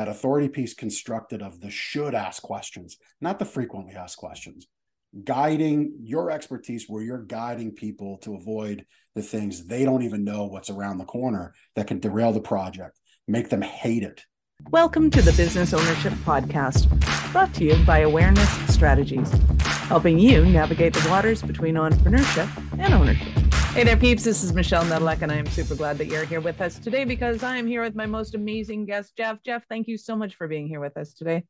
that authority piece constructed of the should ask questions, not the frequently asked questions, guiding your expertise where you're guiding people to avoid the things they don't even know what's around the corner that can derail the project, make them hate it. Welcome to the Business Ownership Podcast, brought to you by Awareness Strategies, helping you navigate the waters between entrepreneurship and ownership. Hey there, peeps. This is Michelle Nedelec, and I am super glad that you're here with us today because I am here with my most amazing guest, Jeff. Jeff, thank you so much for being here with us today.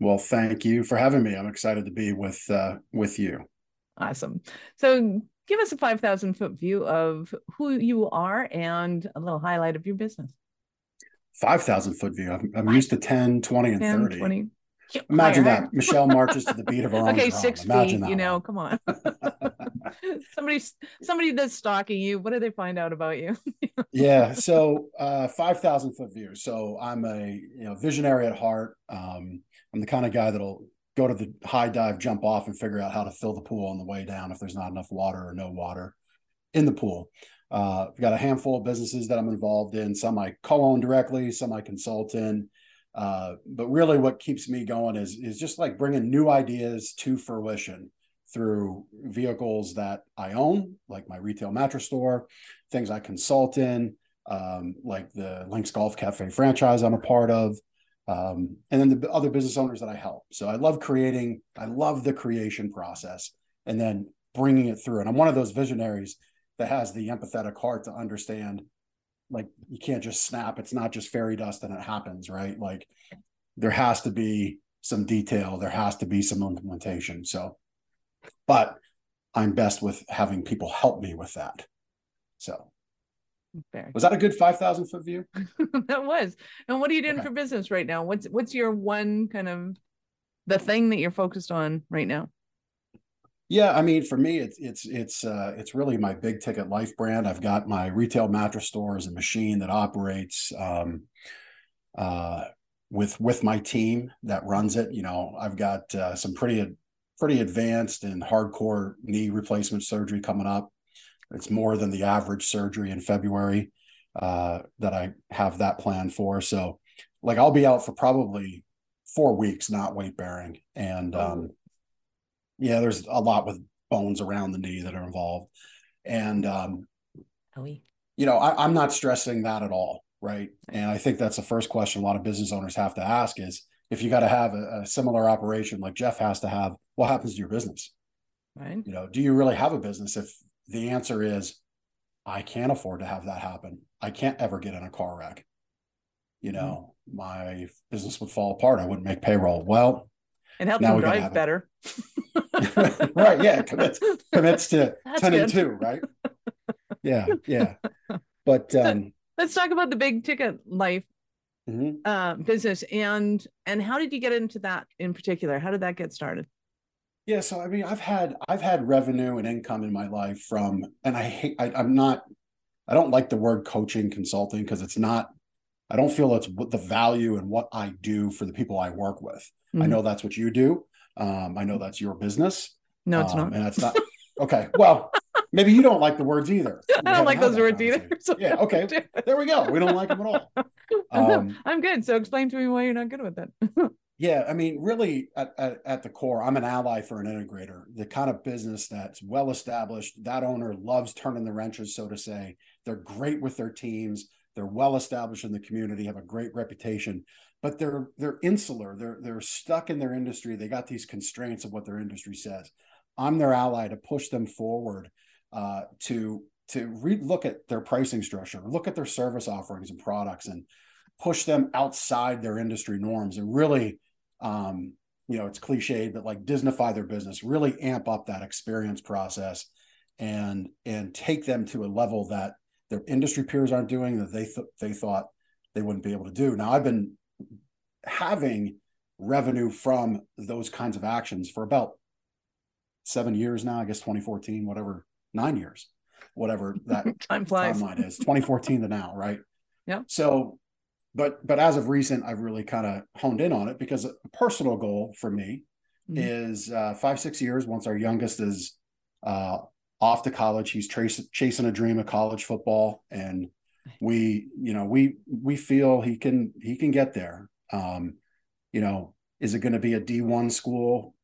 Well, thank you for having me. I'm excited to be with uh, with you. Awesome. So, give us a 5,000 foot view of who you are and a little highlight of your business. 5,000 foot view. I'm, I'm used to 10, 20, and 10, 30. 20. Imagine that. Michelle marches to the beat of her own Okay, drum. six Imagine feet. that You know, one. come on. somebody, somebody that's stalking you. What do they find out about you? yeah so uh 5000 foot view. So i'm a you know visionary at heart. Um i'm the kind of guy that'll go to the high dive jump off and figure out how to fill the pool on the way down if there's not enough water or no water in the pool. Uh i've got a handful of businesses that i'm involved in. Some i co-own directly some i consult in. Uh but really what keeps me going is is just like bringing new ideas to fruition through vehicles that I own, like my retail mattress store, things I consult in, um, like the Links Golf Cafe franchise I'm a part of, um, and then the other business owners that I help. So I love creating, I love the creation process and then bringing it through. And I'm one of those visionaries that has the empathetic heart to understand like you can't just snap, it's not just fairy dust and it happens, right? Like there has to be some detail, there has to be some implementation. So but I'm best with having people help me with that. So, Fair. was that a good 5,000 foot view? that was. And what are you doing Okay. for business right now? What's what's your one kind of the thing that you're focused on right now? Yeah, I mean, for me, it's it's it's uh, it's really my big ticket life brand. I've got my retail mattress store as a machine that operates um, uh, with with my team that runs it. You know, I've got uh, some pretty pretty advanced and hardcore knee replacement surgery coming up. It's more than the average surgery in February uh, that I have that plan for. So, like, I'll be out for probably four weeks, not weight bearing, and um, yeah, there's a lot with bones around the knee that are involved, and um, Ellie. you know, I, I'm not stressing that at all, right? And I think that's the first question a lot of business owners have to ask is if you got to have a, a similar operation like Jeff has to have, what happens to your business? Right. You know, do you really have a business? If the answer is, I can't afford to have that happen, I can't ever get in a car wreck. You know, my business would fall apart. I wouldn't make payroll. Well, And help Now them drive better. right? Yeah, commits commits to That's ten and two, right? Yeah, yeah. But um, Let's talk about the big ticket life mhm. uh, business and and how did you get into that in particular? How did that get started? Yeah, so I mean, I've had I've had revenue and income in my life from, and I hate I, I'm not, I don't like the word coaching consulting because it's not. I don't feel it's what the value and what I do for the people I work with. I Mhm. know that's what you do. Um, I know that's your business. No, it's um, not. and that's not okay. Well, maybe you don't like the words either. We I don't like those words either. so Yeah, okay. don't do it. There we go. We don't like them at all. I'm, Um, I'm good. So explain to me why you're not good with it. Yeah, I mean, really, at, at, at the core, I'm an ally for an integrator, the kind of business that's well established. That owner loves turning the wrenches, so to say. They're great with their teams. They're well established in the community, have a great reputation, but they're they're insular. They're they're stuck in their industry. They got these constraints of what their industry says. I'm their ally to push them forward uh, to to re- look at their pricing structure, look at their service offerings and products, and push them outside their industry norms and really um, you know, it's cliched, but like Disneyfy their business, really amp up that experience process and and take them to a level that their industry peers aren't doing that they th- they thought they wouldn't be able to do. Now I've been having revenue from those kinds of actions for about seven years now, I guess 2014, whatever, nine years, whatever that Time flies. timeline is 2014 to now, right? Yeah. So, but but as of recent, I've really kind of honed in on it because a personal goal for me Mhm. is uh, five six years. Once our youngest is uh, off to college, he's trace, chasing a dream of college football, and we you know we we feel he can he can get there. Um, you know, is it going to be a D1 school?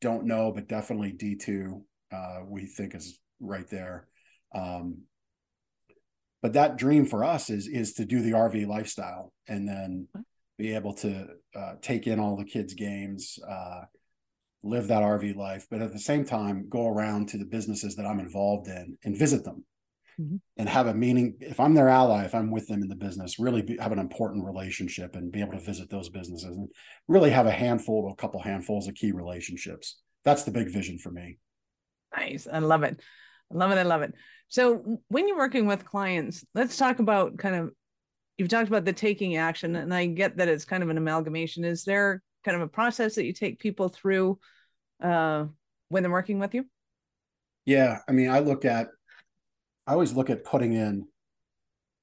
Don't know, but definitely D2, uh, we think is right there. Um, but that dream for us is is to do the RV lifestyle and then be able to uh, take in all the kids' games, uh, live that RV life, but at the same time go around to the businesses that I'm involved in and visit them mm-hmm. and have a meaning. If I'm their ally, if I'm with them in the business, really be, have an important relationship and be able to visit those businesses and really have a handful, a couple handfuls of key relationships. That's the big vision for me. Nice. I love it. I love it. I love it. So when you're working with clients, let's talk about kind of you've talked about the taking action and I get that it's kind of an amalgamation. Is there kind of a process that you take people through uh, when they're working with you? Yeah, I mean, I look at, I always look at putting in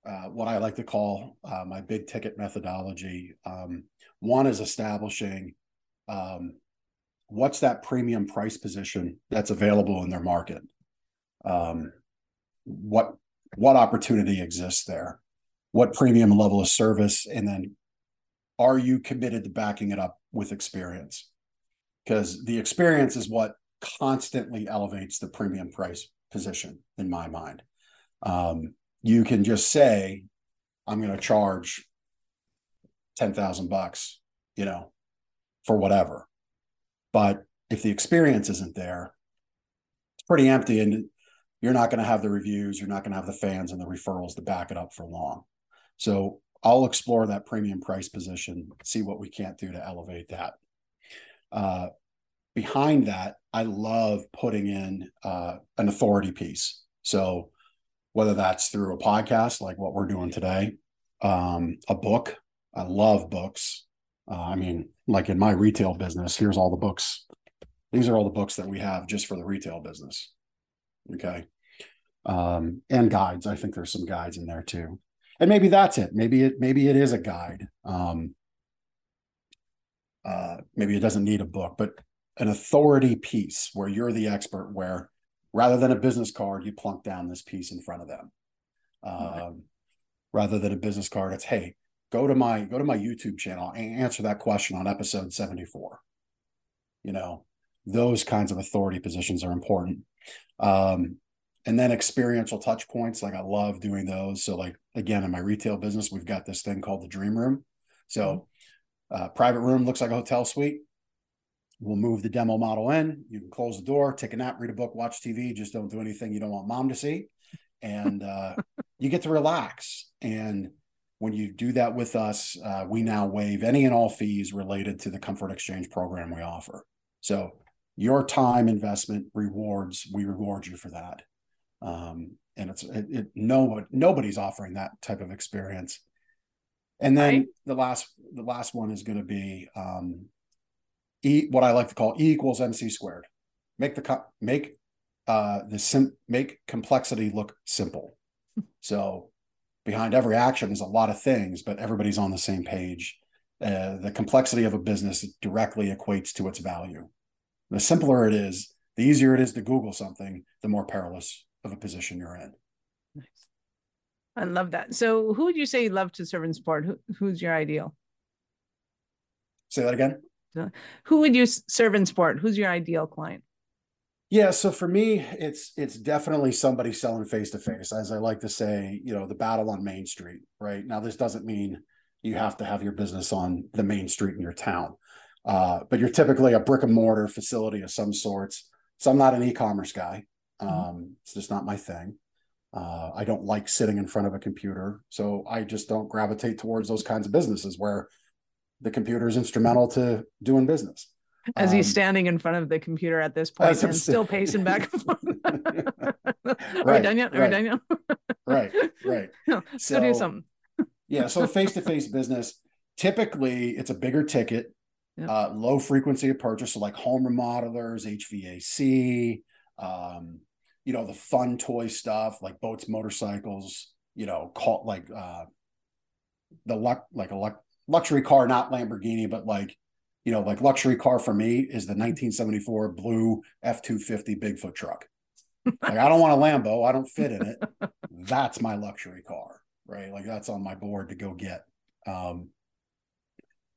uh, what I like to call uh, my big ticket methodology. Um, one is establishing um, what's that premium price position that's available in their market. Um, what what opportunity exists there? What premium level of service, and then are you committed to backing it up with experience? because the experience is what constantly elevates the premium price position in my mind. Um, you can just say, I'm going to charge 10,000 bucks, you know, for whatever. But if the experience isn't there, it's pretty empty and you're not going to have the reviews, you're not going to have the fans and the referrals to back it up for long. So I'll explore that premium price position, see what we can't do to elevate that. Uh, behind that, I love putting in uh, an authority piece. So whether that's through a podcast like what we're doing today, um, a book, I love books. Uh, I mean, like in my retail business, here's all the books. These are all the books that we have just for the retail business. Okay. Um, and guides. I think there's some guides in there too. And maybe that's it. Maybe it maybe it is a guide. Um, uh, maybe it doesn't need a book, but an authority piece where you're the expert, where rather than a business card, you plunk down this piece in front of them. Um, rather than a business card, it's hey, go to my go to my YouTube channel and answer that question on episode 74. You know, those kinds of authority positions are important. Um, and then experiential touch points, like I love doing those. So, like again, in my retail business, we've got this thing called the dream room. So, mm-hmm. uh, private room looks like a hotel suite We'll move the demo model in. You can close the door, take a nap, read a book, watch TV. Just don't do anything you don't want mom to see. And uh, you get to relax. And when you do that with us, uh, we now waive any and all fees related to the Comfort Exchange program we offer. So your time investment rewards, we reward you for that. Um, and it's it, it no nobody's offering that type of experience. And then right. the last the last one is going to be um, E what I like to call E equals MC squared. Make the make uh the sim make complexity look simple. So behind every action is a lot of things, but everybody's on the same page. Uh, the complexity of a business directly equates to its value. The simpler it is, the easier it is to Google something, the more perilous of a position you're in. Nice. I love that. So, who would you say you love to serve and support? Who, who's your ideal? Say that again. Uh, who would you serve in sport? Who's your ideal client? Yeah, so for me, it's it's definitely somebody selling face to face. As I like to say, you know, the battle on Main Street. Right now, this doesn't mean you have to have your business on the main street in your town, uh, but you're typically a brick and mortar facility of some sorts. So I'm not an e-commerce guy. Mm-hmm. Um, mm-hmm. It's just not my thing. Uh, I don't like sitting in front of a computer, so I just don't gravitate towards those kinds of businesses where the computer is instrumental to doing business. As um, he's standing in front of the computer at this point and still pacing back and forth. Are right, we done yet? Are right. we done yet? right, right. No, so, do something. yeah. So face to face business, typically it's a bigger ticket, yep. uh, low frequency of purchase. So like home remodelers, HVAC, um, you know, the fun toy stuff like boats, motorcycles, you know, call like uh the luck like a luxury car, not Lamborghini, but like, you know, like luxury car for me is the 1974 blue F 250 Bigfoot truck. like, I don't want a Lambo. I don't fit in it. That's my luxury car, right? Like, that's on my board to go get. Um,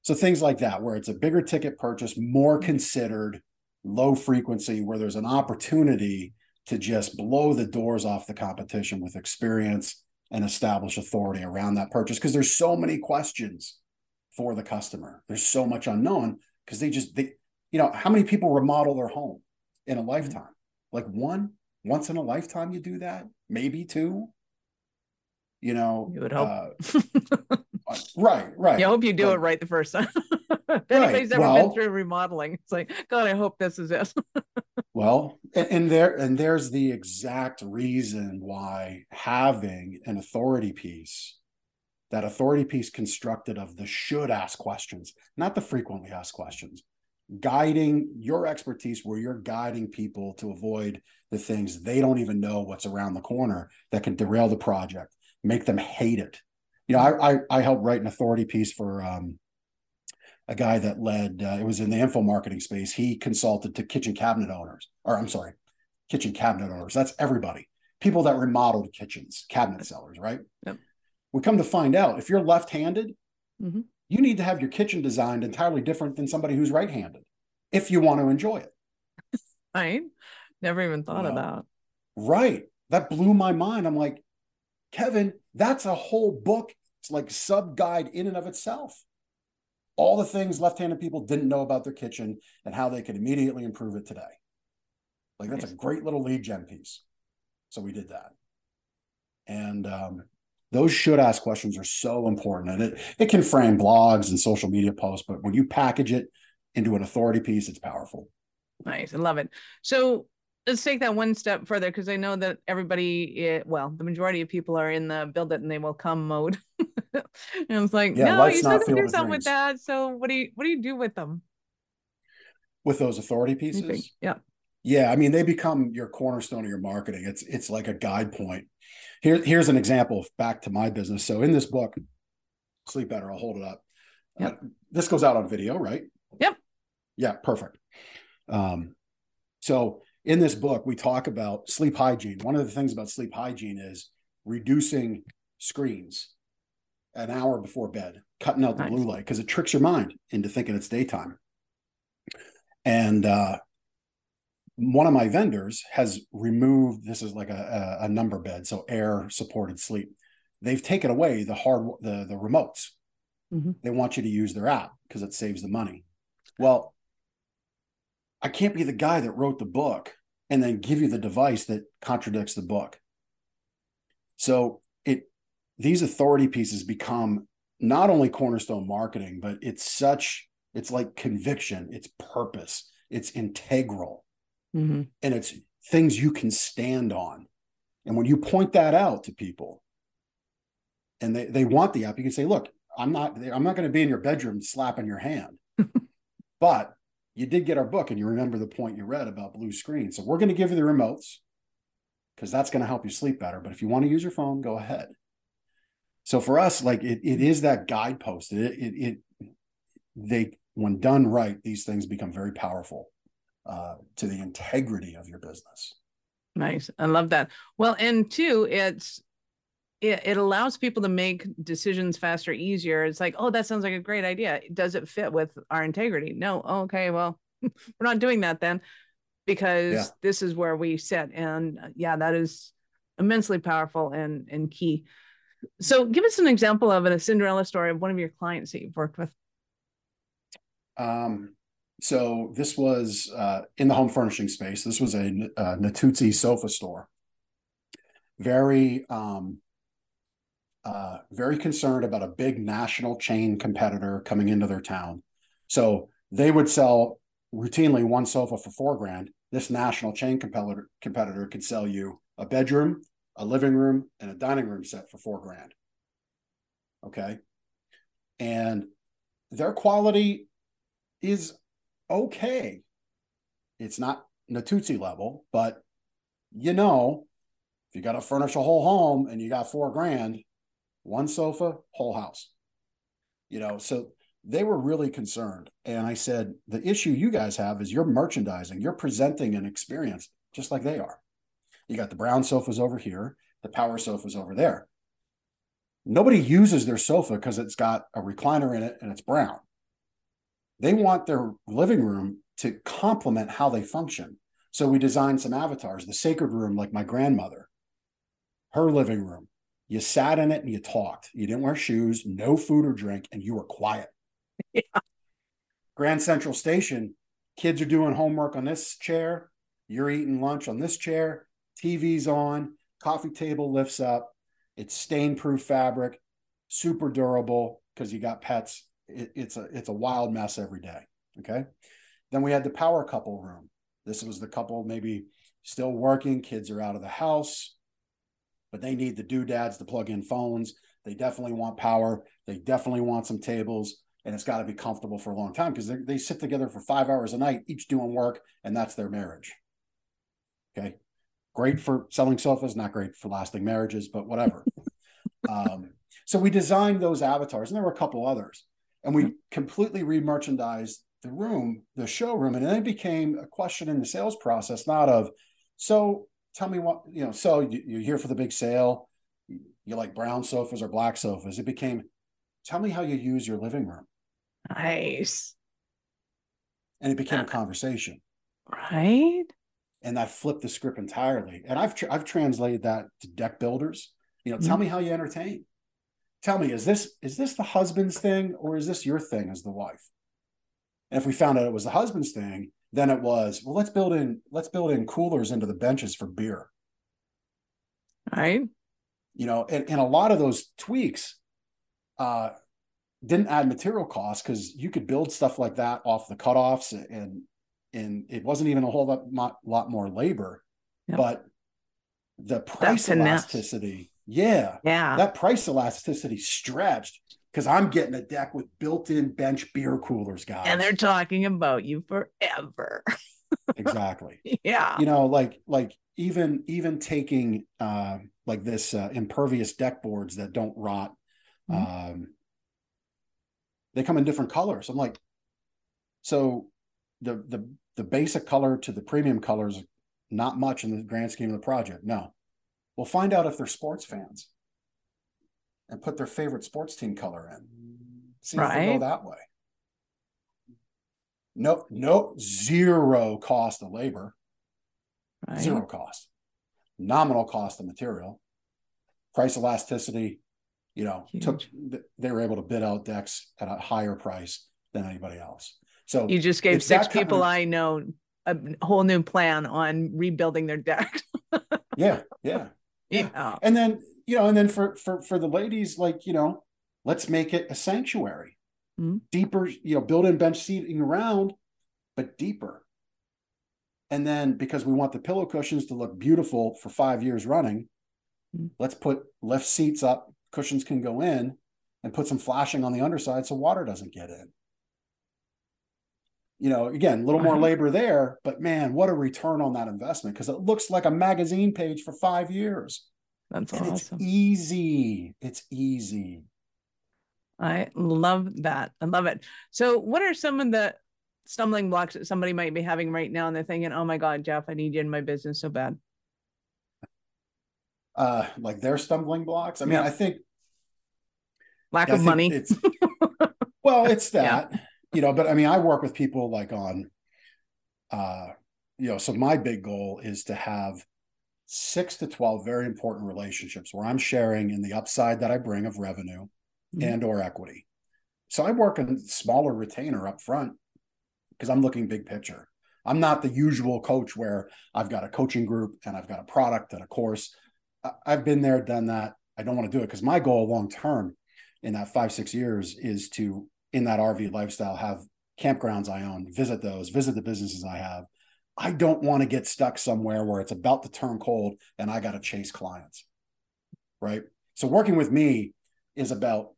So things like that, where it's a bigger ticket purchase, more considered, low frequency, where there's an opportunity to just blow the doors off the competition with experience and establish authority around that purchase. Because there's so many questions for the customer. There's so much unknown because they just they, you know, how many people remodel their home in a lifetime? Like one, once in a lifetime, you do that, maybe two. You know, you would hope. Uh, right, right. Yeah, I hope you do it right the first time. if anybody's ever well, been through remodeling, it's like, God, I hope this is it. well, and, and there and there's the exact reason why having an authority piece, that authority piece constructed of the should ask questions, not the frequently asked questions, guiding your expertise where you're guiding people to avoid the things they don't even know what's around the corner that can derail the project make them hate it. You know, I I, I helped write an authority piece for um, a guy that led. Uh, it was in the info marketing space. He consulted to kitchen cabinet owners, or I'm sorry, kitchen cabinet owners. That's everybody. People that remodeled kitchens, cabinet sellers, right? Yep. We come to find out if you're left-handed, mm-hmm. you need to have your kitchen designed entirely different than somebody who's right-handed if you want to enjoy it. Right. Never even thought you know? about. Right. That blew my mind. I'm like, Kevin, that's a whole book. It's like sub guide in and of itself. All the things left-handed people didn't know about their kitchen and how they could immediately improve it today. Like that's a great little lead gen piece. So we did that. And um, those should ask questions are so important. And it, it can frame blogs and social media posts, but when you package it into an authority piece, it's powerful. Nice. I love it. So let's take that one step further because I know that everybody, eh, well, the majority of people are in the build it and they will come mode. and it's like, yeah, no, you still to do something with that. So what do you what do you do with them? With those authority pieces? Yeah. Yeah, I mean they become your cornerstone of your marketing. It's it's like a guide point. Here, here's an example back to my business. So in this book, Sleep Better, I'll hold it up. Yep. Uh, this goes out on video, right? Yep. Yeah, perfect. Um, so in this book, we talk about sleep hygiene. One of the things about sleep hygiene is reducing screens an hour before bed, cutting out the nice. blue light because it tricks your mind into thinking it's daytime. And uh, one of my vendors has removed this is like a, a, number bed, so air supported sleep. They've taken away the hard the the remotes. Mm-hmm. They want you to use their app because it saves the money. Well, I can't be the guy that wrote the book and then give you the device that contradicts the book. So it these authority pieces become not only cornerstone marketing, but it's such it's like conviction, it's purpose, it's integral, mm-hmm. and it's things you can stand on. And when you point that out to people, and they they want the app, you can say, "Look, I'm not I'm not going to be in your bedroom slapping your hand, but you did get our book and you remember the point you read about blue screen. So we're going to give you the remotes because that's going to help you sleep better. But if you want to use your phone, go ahead. So for us, like it, it is that guidepost. It, it, it they when done right, these things become very powerful uh, to the integrity of your business. Nice, I love that. Well, and two, it's it, it allows people to make decisions faster, easier. It's like, oh, that sounds like a great idea. Does it fit with our integrity? No. okay, well, we're not doing that then because yeah. this is where we sit. And uh, yeah, that is immensely powerful and and key. So give us an example of a Cinderella story of one of your clients that you've worked with. Um, so this was uh, in the home furnishing space. This was a, a uh, Natuzzi sofa store. Very um, uh, very concerned about a big national chain competitor coming into their town. So they would sell routinely one sofa for four grand. This national chain competitor competitor could sell you a bedroom, a living room, and a dining room set for four grand. Okay. And their quality is okay. It's not Natuzzi level, but you know, if you got to furnish a whole home and you got four grand, one sofa, whole house. You know, so they were really concerned. And I said, the issue you guys have is you're merchandising, you're presenting an experience just like they are. You got the brown sofas over here, the power sofas over there. Nobody uses their sofa because it's got a recliner in it and it's brown. they want their living room to complement how they function. So we designed some avatars. The sacred room, like my grandmother, her living room. You sat in it and you talked. You didn't wear shoes, no food or drink, and you were quiet. Yeah. Grand Central Station, kids are doing homework on this chair. You're eating lunch on this chair. TV's on. Coffee table lifts up. It's stain proof fabric, super durable because you got pets. It, it's a it's a wild mess every day. Okay. Then we had the power couple room. This was the couple maybe still working, kids are out of the house, but they need the doodads to plug in phones. They definitely want power. They definitely want some tables, and it's got to be comfortable for a long time because they sit together for five hours a night, each doing work, and that's their marriage. Okay. Great for selling sofas, not great for lasting marriages, but whatever. um, so we designed those avatars, and there were a couple others, and we completely remerchandised the room, the showroom, and then it became a question in the sales process, not of, so tell me what you know. So you, you're here for the big sale. You like brown sofas or black sofas? It became, tell me how you use your living room. Nice. And it became uh, a conversation. Right. And I flipped the script entirely. And I've tr- I've translated that to deck builders. You know, mm-hmm. tell me how you entertain. Tell me, is this is this the husband's thing or is this your thing as the wife? And if we found out it was the husband's thing, then it was, well, let's build in, let's build in coolers into the benches for beer. Right. You know, and, and a lot of those tweaks uh didn't add material costs because you could build stuff like that off the cutoffs and and it wasn't even a whole lot, lot more labor. Yep. But the price elasticity, yeah, yeah, that price elasticity stretched because I'm getting a deck with built-in bench beer coolers, guys. And they're talking about you forever. exactly. Yeah. You know, like like even even taking uh, like this uh, impervious deck boards that don't rot. Mm-hmm. Um, they come in different colors. I'm like, so the the the basic color to the premium colors, not much in the grand scheme of the project. No, we'll find out if they're sports fans and put their favorite sports team color in. See right. if they go that way. No, no, zero cost of labor, right. zero cost, nominal cost of material, price elasticity. You know, Huge. took they were able to bid out decks at a higher price than anybody else. So you just gave six people of, I know a whole new plan on rebuilding their deck. yeah, yeah, yeah, yeah. And then you know, and then for for for the ladies, like you know, let's make it a sanctuary, mm-hmm. deeper. You know, build in bench seating around, but deeper. And then because we want the pillow cushions to look beautiful for five years running, mm-hmm. let's put lift seats up. Cushions can go in, and put some flashing on the underside so water doesn't get in. You know, again, a little more labor there, but man, what a return on that investment because it looks like a magazine page for five years. That's and awesome. It's easy. It's easy. I love that. I love it. So, what are some of the stumbling blocks that somebody might be having right now and they're thinking, oh my God, Jeff, I need you in my business so bad? Uh, like their stumbling blocks. I mean, yeah. I think lack I of money. It's well, it's that, yeah. you know, but I mean, I work with people like on uh, you know, so my big goal is to have six to 12 very important relationships where I'm sharing in the upside that I bring of revenue mm-hmm. and or equity. So I work a smaller retainer up front because I'm looking big picture. I'm not the usual coach where I've got a coaching group and I've got a product and a course. I've been there, done that. I don't want to do it because my goal long term in that five, six years is to, in that RV lifestyle, have campgrounds I own, visit those, visit the businesses I have, I don't want to get stuck somewhere where it's about to turn cold and I got to chase clients. Right. So working with me is about,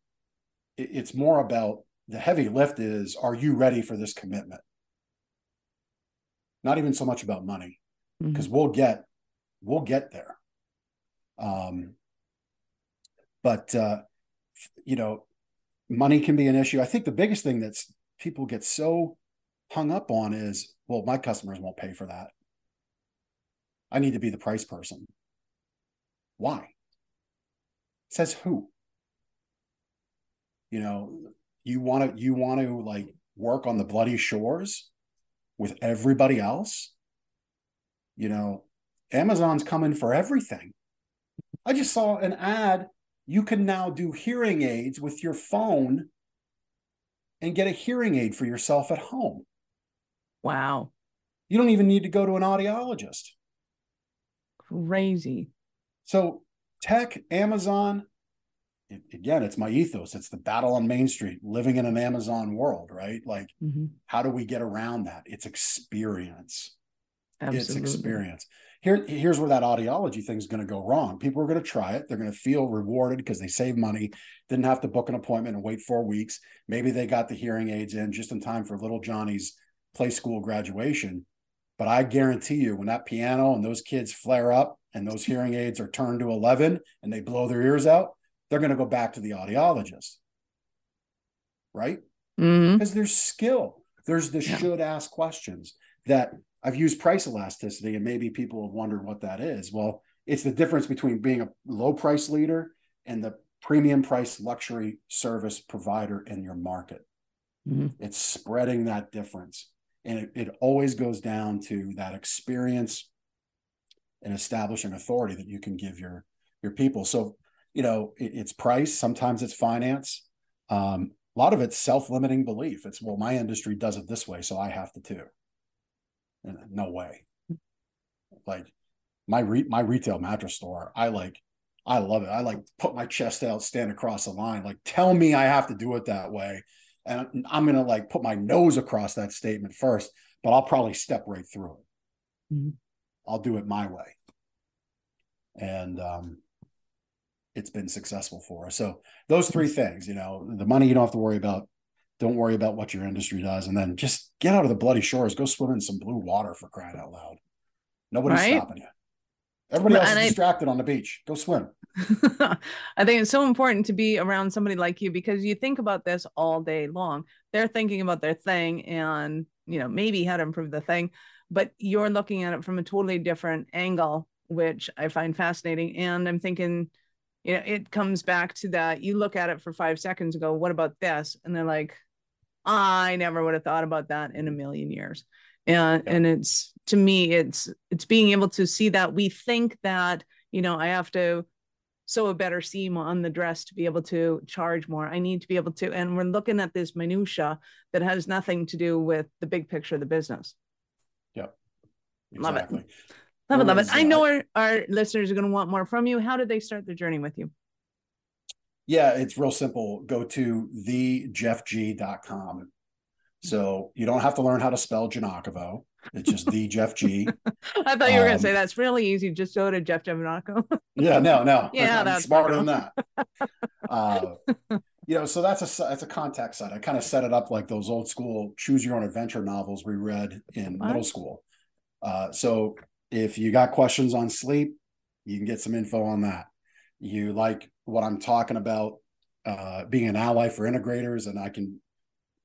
it's more about the heavy lift is, are you ready for this commitment? Not even so much about money because mm-hmm. we'll get, we'll get there. Um, but, uh, you know, money can be an issue. I think the biggest thing that's people get so hung up on is well, my customers won't pay for that. I need to be the price person. Why? Says who? You know, you want to you want to like work on the bloody shores with everybody else, you know, Amazon's coming for everything. I just saw an ad. You can now do hearing aids with your phone and get a hearing aid for yourself at home. Wow. You don't even need to go to an audiologist. Crazy. So, tech, Amazon, again, it's my ethos. It's the battle on Main Street, living in an Amazon world, right? Like, mm-hmm. how do we get around that? It's experience. Absolutely. It's experience. Here, here's where that audiology thing is going to go wrong. People are going to try it. They're going to feel rewarded because they save money, didn't have to book an appointment and wait four weeks. Maybe they got the hearing aids in just in time for little Johnny's play school graduation. But I guarantee you, when that piano and those kids flare up and those hearing aids are turned to 11 and they blow their ears out, they're going to go back to the audiologist. Right? Mm-hmm. Because there's skill. There's the yeah. should ask questions that I've used price elasticity, and maybe people have wondered what that is. Well, it's the difference between being a low price leader and the premium price luxury service provider in your market. Mm-hmm. It's spreading that difference. And it, it always goes down to that experience and establishing authority that you can give your your people. So, you know, it, it's price, sometimes it's finance. Um, a lot of it's self-limiting belief. It's well, my industry does it this way, so I have to too. And no way. Like my re- my retail mattress store, I like I love it. I like put my chest out, stand across the line. Like, tell me I have to do it that way. And I'm going to like put my nose across that statement first, but I'll probably step right through it. Mm-hmm. I'll do it my way. And um, it's been successful for us. So those three things, you know, the money you don't have to worry about. Don't worry about what your industry does. And then just get out of the bloody shores. Go swim in some blue water for crying out loud. Nobody's right? stopping you. Everybody else and is I, distracted on the beach. Go swim. I think it's so important to be around somebody like you because you think about this all day long. They're thinking about their thing and, you know, maybe how to improve the thing, but you're looking at it from a totally different angle, which I find fascinating. And I'm thinking, you know, it comes back to that. You look at it for five seconds and go, what about this? And they're like, I never would have thought about that in a million years. And yeah. and it's to me, it's it's being able to see that we think that, you know, I have to sew a better seam on the dress to be able to charge more. I need to be able to, and we're looking at this minutia that has nothing to do with the big picture of the business. Yep. Exactly. Love it. Love it, love it. I know our, our listeners are going to want more from you. How did they start their journey with you? Yeah, it's real simple. Go to thejeffg.com. So you don't have to learn how to spell Giagnocavo. It's just the Jeff G. I thought you were um, going to say that's really easy. Just go to Jeff Giagnocavo. yeah, no, no. Yeah, I'm that's smarter than that. Uh, you know, so that's a that's a contact set. I kind of set it up like those old school choose your own adventure novels we read in what? middle school. Uh, so if you got questions on sleep, you can get some info on that. You like what I'm talking about, uh, being an ally for integrators, and I can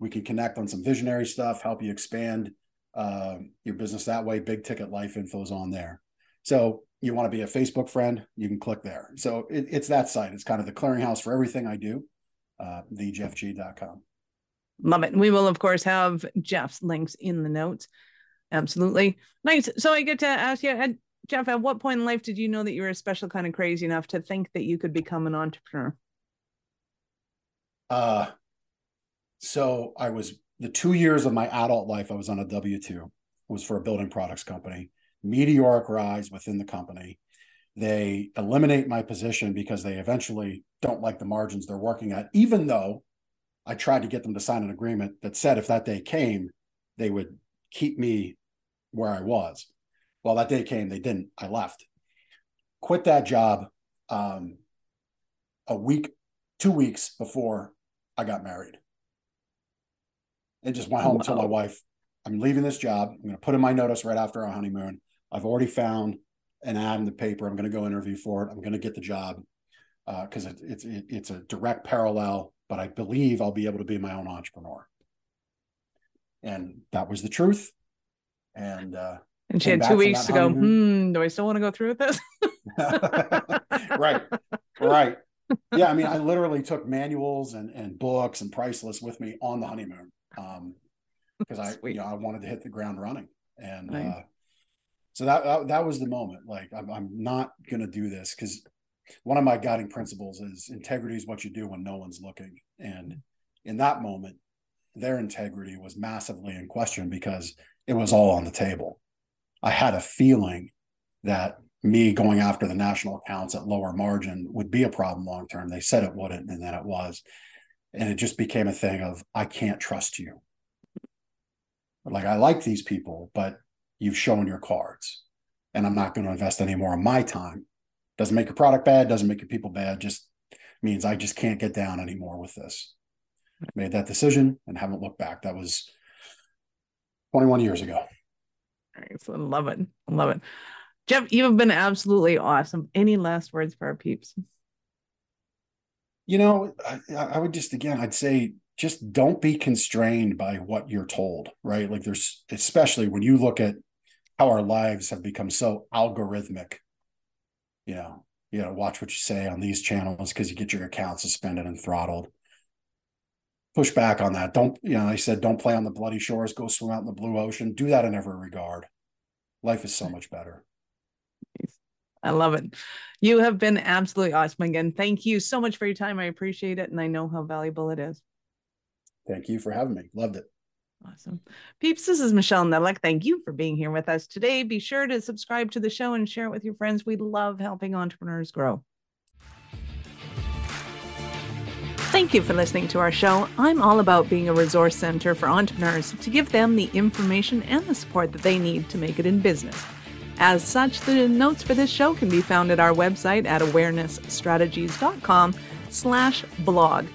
we can connect on some visionary stuff, help you expand uh, your business that way. Big ticket life info is on there. So you want to be a Facebook friend, you can click there. So it, it's that site. It's kind of the clearinghouse for everything I do, uh, thejeffg.com. Love it. We will, of course, have Jeff's links in the notes. Absolutely. Nice. So I get to ask you, Jeff, at what point in life did you know that you were a special kind of crazy enough to think that you could become an entrepreneur? Uh, so I was the two years of my adult life, I was on a W 2, was for a building products company, meteoric rise within the company. They eliminate my position because they eventually don't like the margins they're working at, even though I tried to get them to sign an agreement that said if that day came, they would keep me where I was. Well, that day came, they didn't. I left. Quit that job um, a week, two weeks before I got married and just went home wow. told my wife, I'm leaving this job. I'm going to put in my notice right after our honeymoon. I've already found an ad in the paper. I'm going to go interview for it. I'm going to get the job because uh, it, it's it, it's a direct parallel. But I believe I'll be able to be my own entrepreneur. And that was the truth. And uh, and she had two weeks to go. Hmm, do I still want to go through with this? right, right. Yeah, I mean, I literally took manuals and and books and price lists with me on the honeymoon Um, because I, you know, I wanted to hit the ground running, and Nice. uh, so that, that that was the moment. Like, I'm, I'm not gonna do this because one of my guiding principles is integrity is what you do when no one's looking, and in that moment, their integrity was massively in question because it was all on the table. I had a feeling that me going after the national accounts at lower margin would be a problem long term. They said it wouldn't, and then it was. And it just became a thing of, I can't trust you. Like, I like these people, but you've shown your cards, and I'm not going to invest any more of my time. Doesn't make your product bad, doesn't make your people bad, just means I just can't get down anymore with this. Made that decision and haven't looked back. That was 21 years ago. Excellent. Love it. Love it. Jeff, you have been absolutely awesome. Any last words for our peeps? You know, I, I would just again, I'd say just don't be constrained by what you're told, right? Like there's especially when you look at how our lives have become so algorithmic. You know, you gotta watch what you say on these channels because you get your account suspended and throttled. Push back on that. Don't, you know, I said don't play on the bloody shores, go swim out in the blue ocean. Do that in every regard. Life is so much better. I love it. You have been absolutely awesome again. Thank you so much for your time. I appreciate it. And I know how valuable it is. Thank you for having me. Loved it. Awesome. Peeps, this is Michelle Nedelec. Thank you for being here with us today. Be sure to subscribe to the show and share it with your friends. We love helping entrepreneurs grow. Thank you for listening to our show. I'm all about being a resource center for entrepreneurs to give them the information and the support that they need to make it in business. As such, the notes for this show can be found at our website at awarenessstrategies.com slash blog.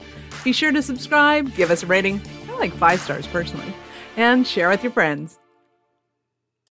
Be sure to subscribe, give us a rating, I like five stars personally, and share with your friends.